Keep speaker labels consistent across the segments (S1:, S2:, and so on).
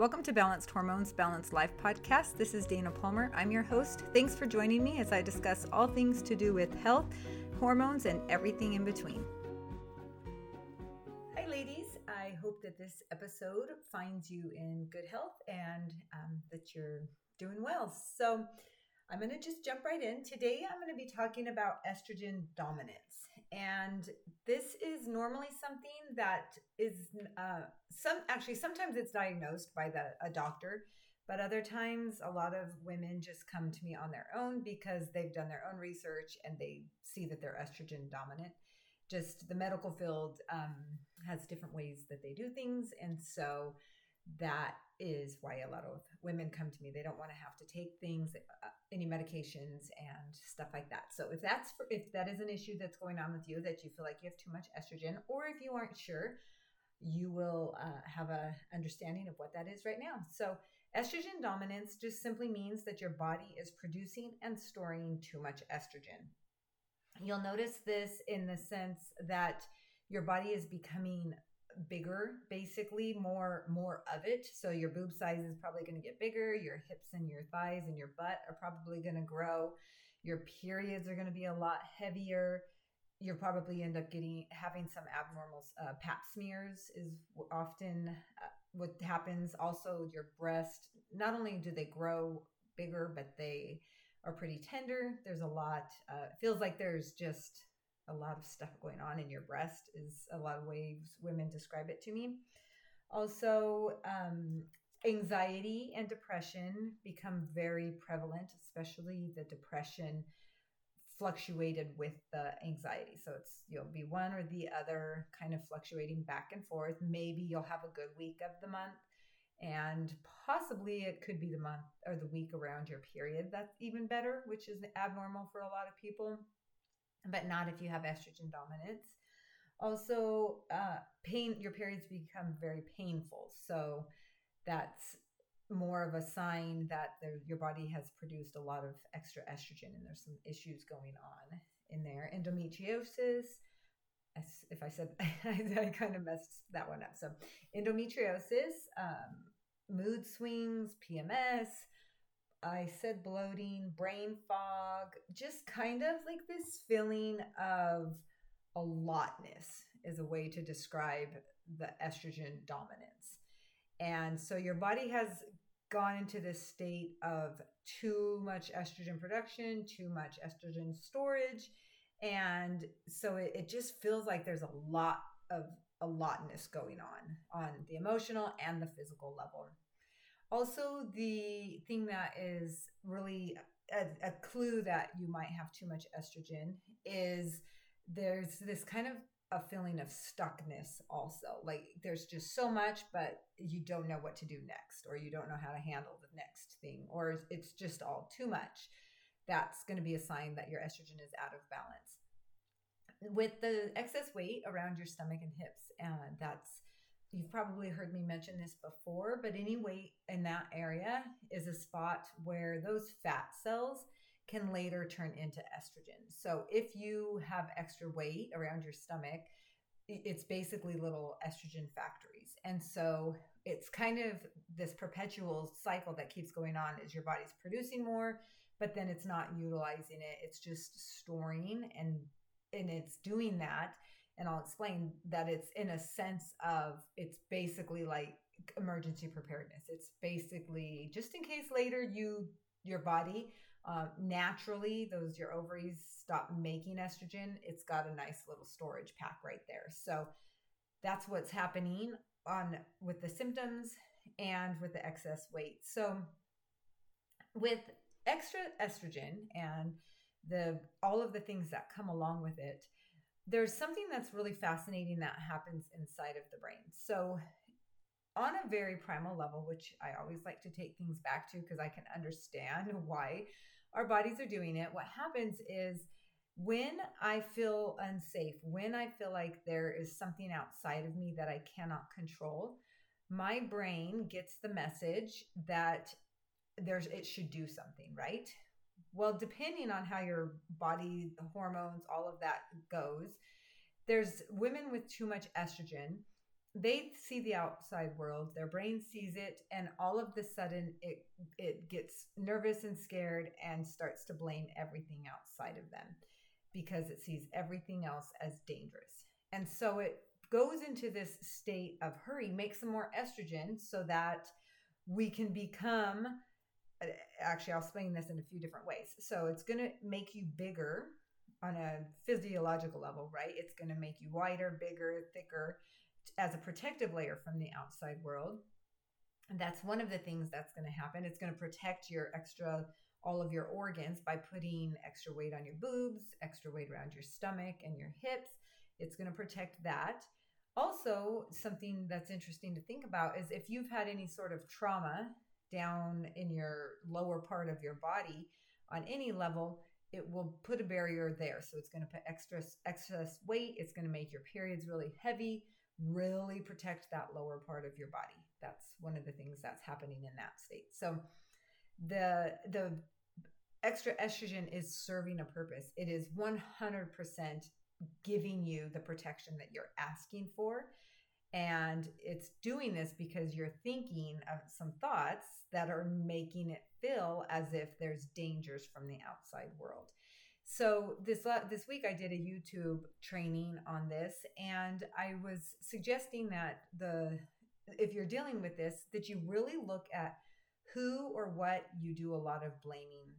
S1: Welcome to Balanced Hormones, Balanced Life podcast. This is Dana Palmer. I'm your host. Thanks for joining me as I discuss all things to do with health, hormones, and everything in between. Hi, ladies. I hope that this episode finds you in good health and um, that you're doing well. So, I'm going to just jump right in. Today, I'm going to be talking about estrogen dominance. And this is normally something that is uh, some actually sometimes it's diagnosed by the a doctor, but other times a lot of women just come to me on their own because they've done their own research and they see that they're estrogen dominant. Just the medical field um, has different ways that they do things, and so that is why a lot of women come to me. They don't want to have to take things, uh, any medications and stuff like that. So if that's for, if that is an issue that's going on with you, that you feel like you have too much estrogen, or if you aren't sure, you will uh, have a understanding of what that is right now. So estrogen dominance just simply means that your body is producing and storing too much estrogen. You'll notice this in the sense that your body is becoming bigger basically more more of it. So your boob size is probably going to get bigger your hips and your thighs and your butt are probably going to grow your periods are going to be a lot heavier you'll probably end up getting having some abnormal uh, pap smears is often uh, what happens. Also your breast not only do they grow bigger but they are pretty tender. There's a lot uh, feels like there's just a lot of stuff going on in your breast is a lot of ways women describe it to me. Also um, anxiety and depression become very prevalent especially the depression fluctuated with the anxiety. So it's you'll be one or the other kind of fluctuating back and forth. Maybe you'll have a good week of the month and possibly it could be the month or the week around your period that's even better which is abnormal for a lot of people but not if you have estrogen dominance. Also, uh, pain, your periods become very painful. So that's more of a sign that the, your body has produced a lot of extra estrogen and there's some issues going on in there. Endometriosis, if I said, I kind of messed that one up. So, endometriosis, um, mood swings, PMS, I said bloating, brain fog, just kind of like this feeling of a lotness is a way to describe the estrogen dominance. And so your body has gone into this state of too much estrogen production, too much estrogen storage. And so it, it just feels like there's a lot of a lotness going on on the emotional and the physical level. Also, the thing that is really a, a clue that you might have too much estrogen is there's this kind of a feeling of stuckness also. Like there's just so much but you don't know what to do next or you don't know how to handle the next thing or it's just all too much. That's going to be a sign that your estrogen is out of balance. With the excess weight around your stomach and hips and that's you've probably heard me mention this before, but any weight in that area is a spot where those fat cells can later turn into estrogen. So if you have extra weight around your stomach, it's basically little estrogen factories. And so it's kind of this perpetual cycle that keeps going on is your body's producing more, but then it's not utilizing it. It's just storing and and it's doing that and I'll explain that it's in a sense of it's basically like emergency preparedness. It's basically just in case later you your body uh, naturally those your ovaries stop making estrogen. It's got a nice little storage pack right there. So that's what's happening on with the symptoms and with the excess weight. So with extra estrogen and the all of the things that come along with it there's something that's really fascinating that happens inside of the brain. So, on a very primal level, which I always like to take things back to because I can understand why our bodies are doing it, what happens is when I feel unsafe, when I feel like there is something outside of me that I cannot control, my brain gets the message that there's it should do something, right? Well, depending on how your body, the hormones, all of that goes, there's women with too much estrogen they see the outside world, their brain sees it, and all of the sudden it it gets nervous and scared and starts to blame everything outside of them because it sees everything else as dangerous. And so it goes into this state of hurry, make some more estrogen so that we can become Uh, actually I'll explain this in a few different ways. So it's going to make you bigger on a physiological level, right? It's going to make you wider, bigger, thicker as a protective layer from the outside world. And that's one of the things that's going to happen. It's going to protect your extra, all of your organs by putting extra weight on your boobs, extra weight around your stomach and your hips. It's going to protect that. Also, something that's interesting to think about is if you've had any sort of trauma down in your lower part of your body on any level, it will put a barrier there. So it's going to put extra excess weight. It's going to make your periods really heavy really protect that lower part of your body. That's one of the things that's happening in that state. So the the extra estrogen is serving a purpose. It is 100% giving you the protection that you're asking for. And it's doing this because you're thinking of some thoughts that are making it feel as if there's dangers from the outside world. So this uh, this week I did a YouTube training on this and I was suggesting that the if you're dealing with this that you really look at who or what you do a lot of blaming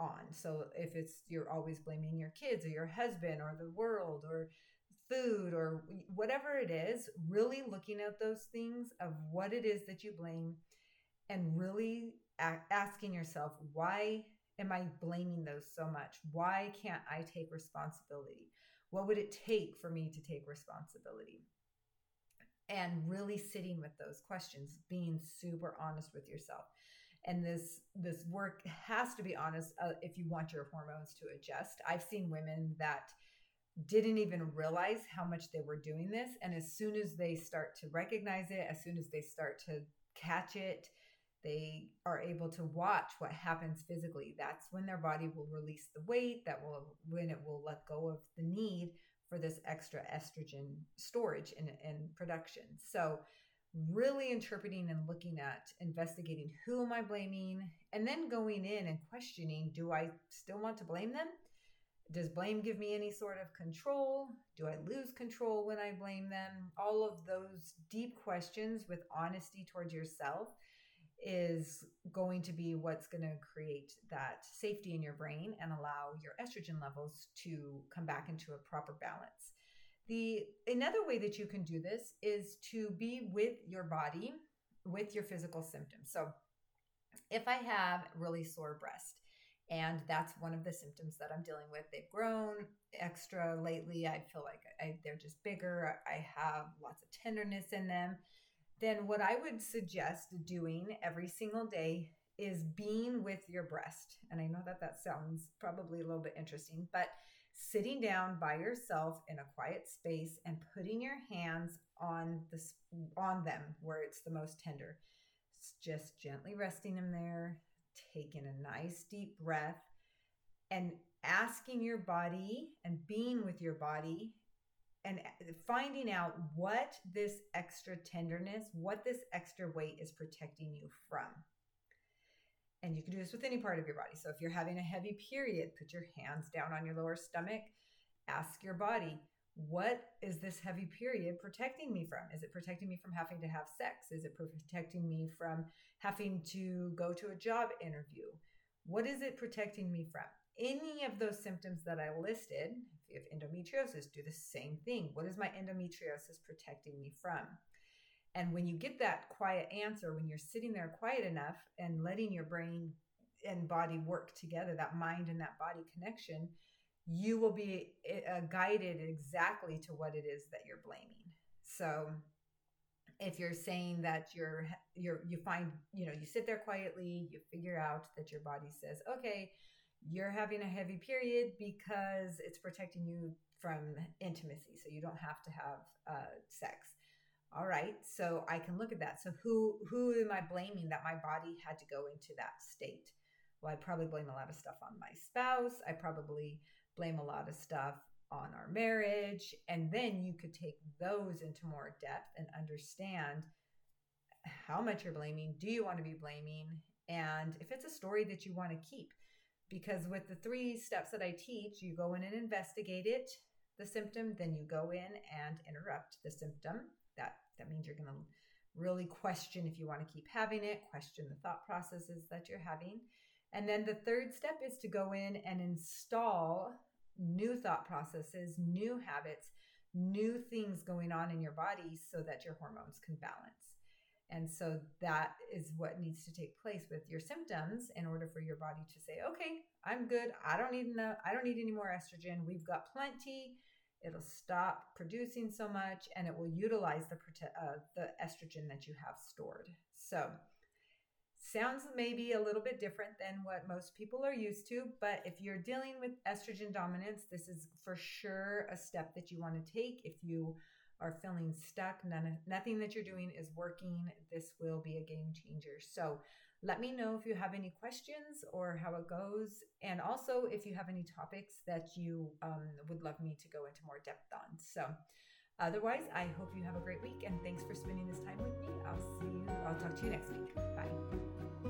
S1: on. So if it's you're always blaming your kids or your husband or the world or food or whatever it is, really looking at those things of what it is that you blame and really asking yourself why am I blaming those so much? Why can't I take responsibility? What would it take for me to take responsibility? And really sitting with those questions, being super honest with yourself. And this this work has to be honest uh, if you want your hormones to adjust. I've seen women that didn't even realize how much they were doing this and as soon as they start to recognize it, as soon as they start to catch it, they are able to watch what happens physically. That's when their body will release the weight that will when it will let go of the need for this extra estrogen storage and, and production. So really interpreting and looking at investigating who am i blaming? And then going in and questioning do i still want to blame them does blame give me any sort of control do i lose control when i blame them all of those deep questions with honesty towards yourself is going to be what's going to create that safety in your brain and allow your estrogen levels to come back into a proper balance. The another way that you can do this is to be with your body with your physical symptoms. So if I have really sore breast and that's one of the symptoms that I'm dealing with, they've grown extra lately. I feel like I, they're just bigger. I have lots of tenderness in them then what I would suggest doing every single day is being with your breast. And I know that that sounds probably a little bit interesting, but sitting down by yourself in a quiet space and putting your hands on this on them where it's the most tender. Just gently resting them there, taking a nice deep breath and asking your body and being with your body and finding out what this extra tenderness, what this extra weight is protecting you from. And you can do this with any part of your body. So if you're having a heavy period, put your hands down on your lower stomach, ask your body, what is this heavy period protecting me from? Is it protecting me from having to have sex? Is it protecting me from having to go to a job interview? What is it protecting me from? Any of those symptoms that I listed, if you have endometriosis, do the same thing. What is my endometriosis protecting me from? And when you get that quiet answer, when you're sitting there quiet enough and letting your brain and body work together, that mind and that body connection, you will be uh, guided exactly to what it is that you're blaming. So if you're saying that you're you're you find you know you sit there quietly you figure out that your body says okay you're having a heavy period because it's protecting you from intimacy. So you don't have to have uh, sex. All right. So I can look at that. So who who am I blaming that my body had to go into that state? Well, I probably blame a lot of stuff on my spouse. I probably blame a lot of stuff on our marriage. And then you could take those into more depth and understand how much you're blaming. Do you want to be blaming? And if it's a story that you want to keep, because with the three steps that I teach, you go in and investigate it, the symptom, then you go in and interrupt the symptom. That that means you're going to really question if you want to keep having it, question the thought processes that you're having. And then the third step is to go in and install new thought processes, new habits, new things going on in your body so that your hormones can balance. And so that is what needs to take place with your symptoms in order for your body to say, "Okay, I'm good. I don't need no I don't need any more estrogen. We've got plenty. It'll stop producing so much and it will utilize the uh, the estrogen that you have stored." So, sounds maybe a little bit different than what most people are used to, but if you're dealing with estrogen dominance, this is for sure a step that you want to take if you are feeling stuck, none, nothing that you're doing is working, this will be a game changer. So let me know if you have any questions or how it goes. And also if you have any topics that you um, would love me to go into more depth on. So otherwise, I hope you have a great week and thanks for spending this time with me. I'll see you, I'll talk to you next week. Bye.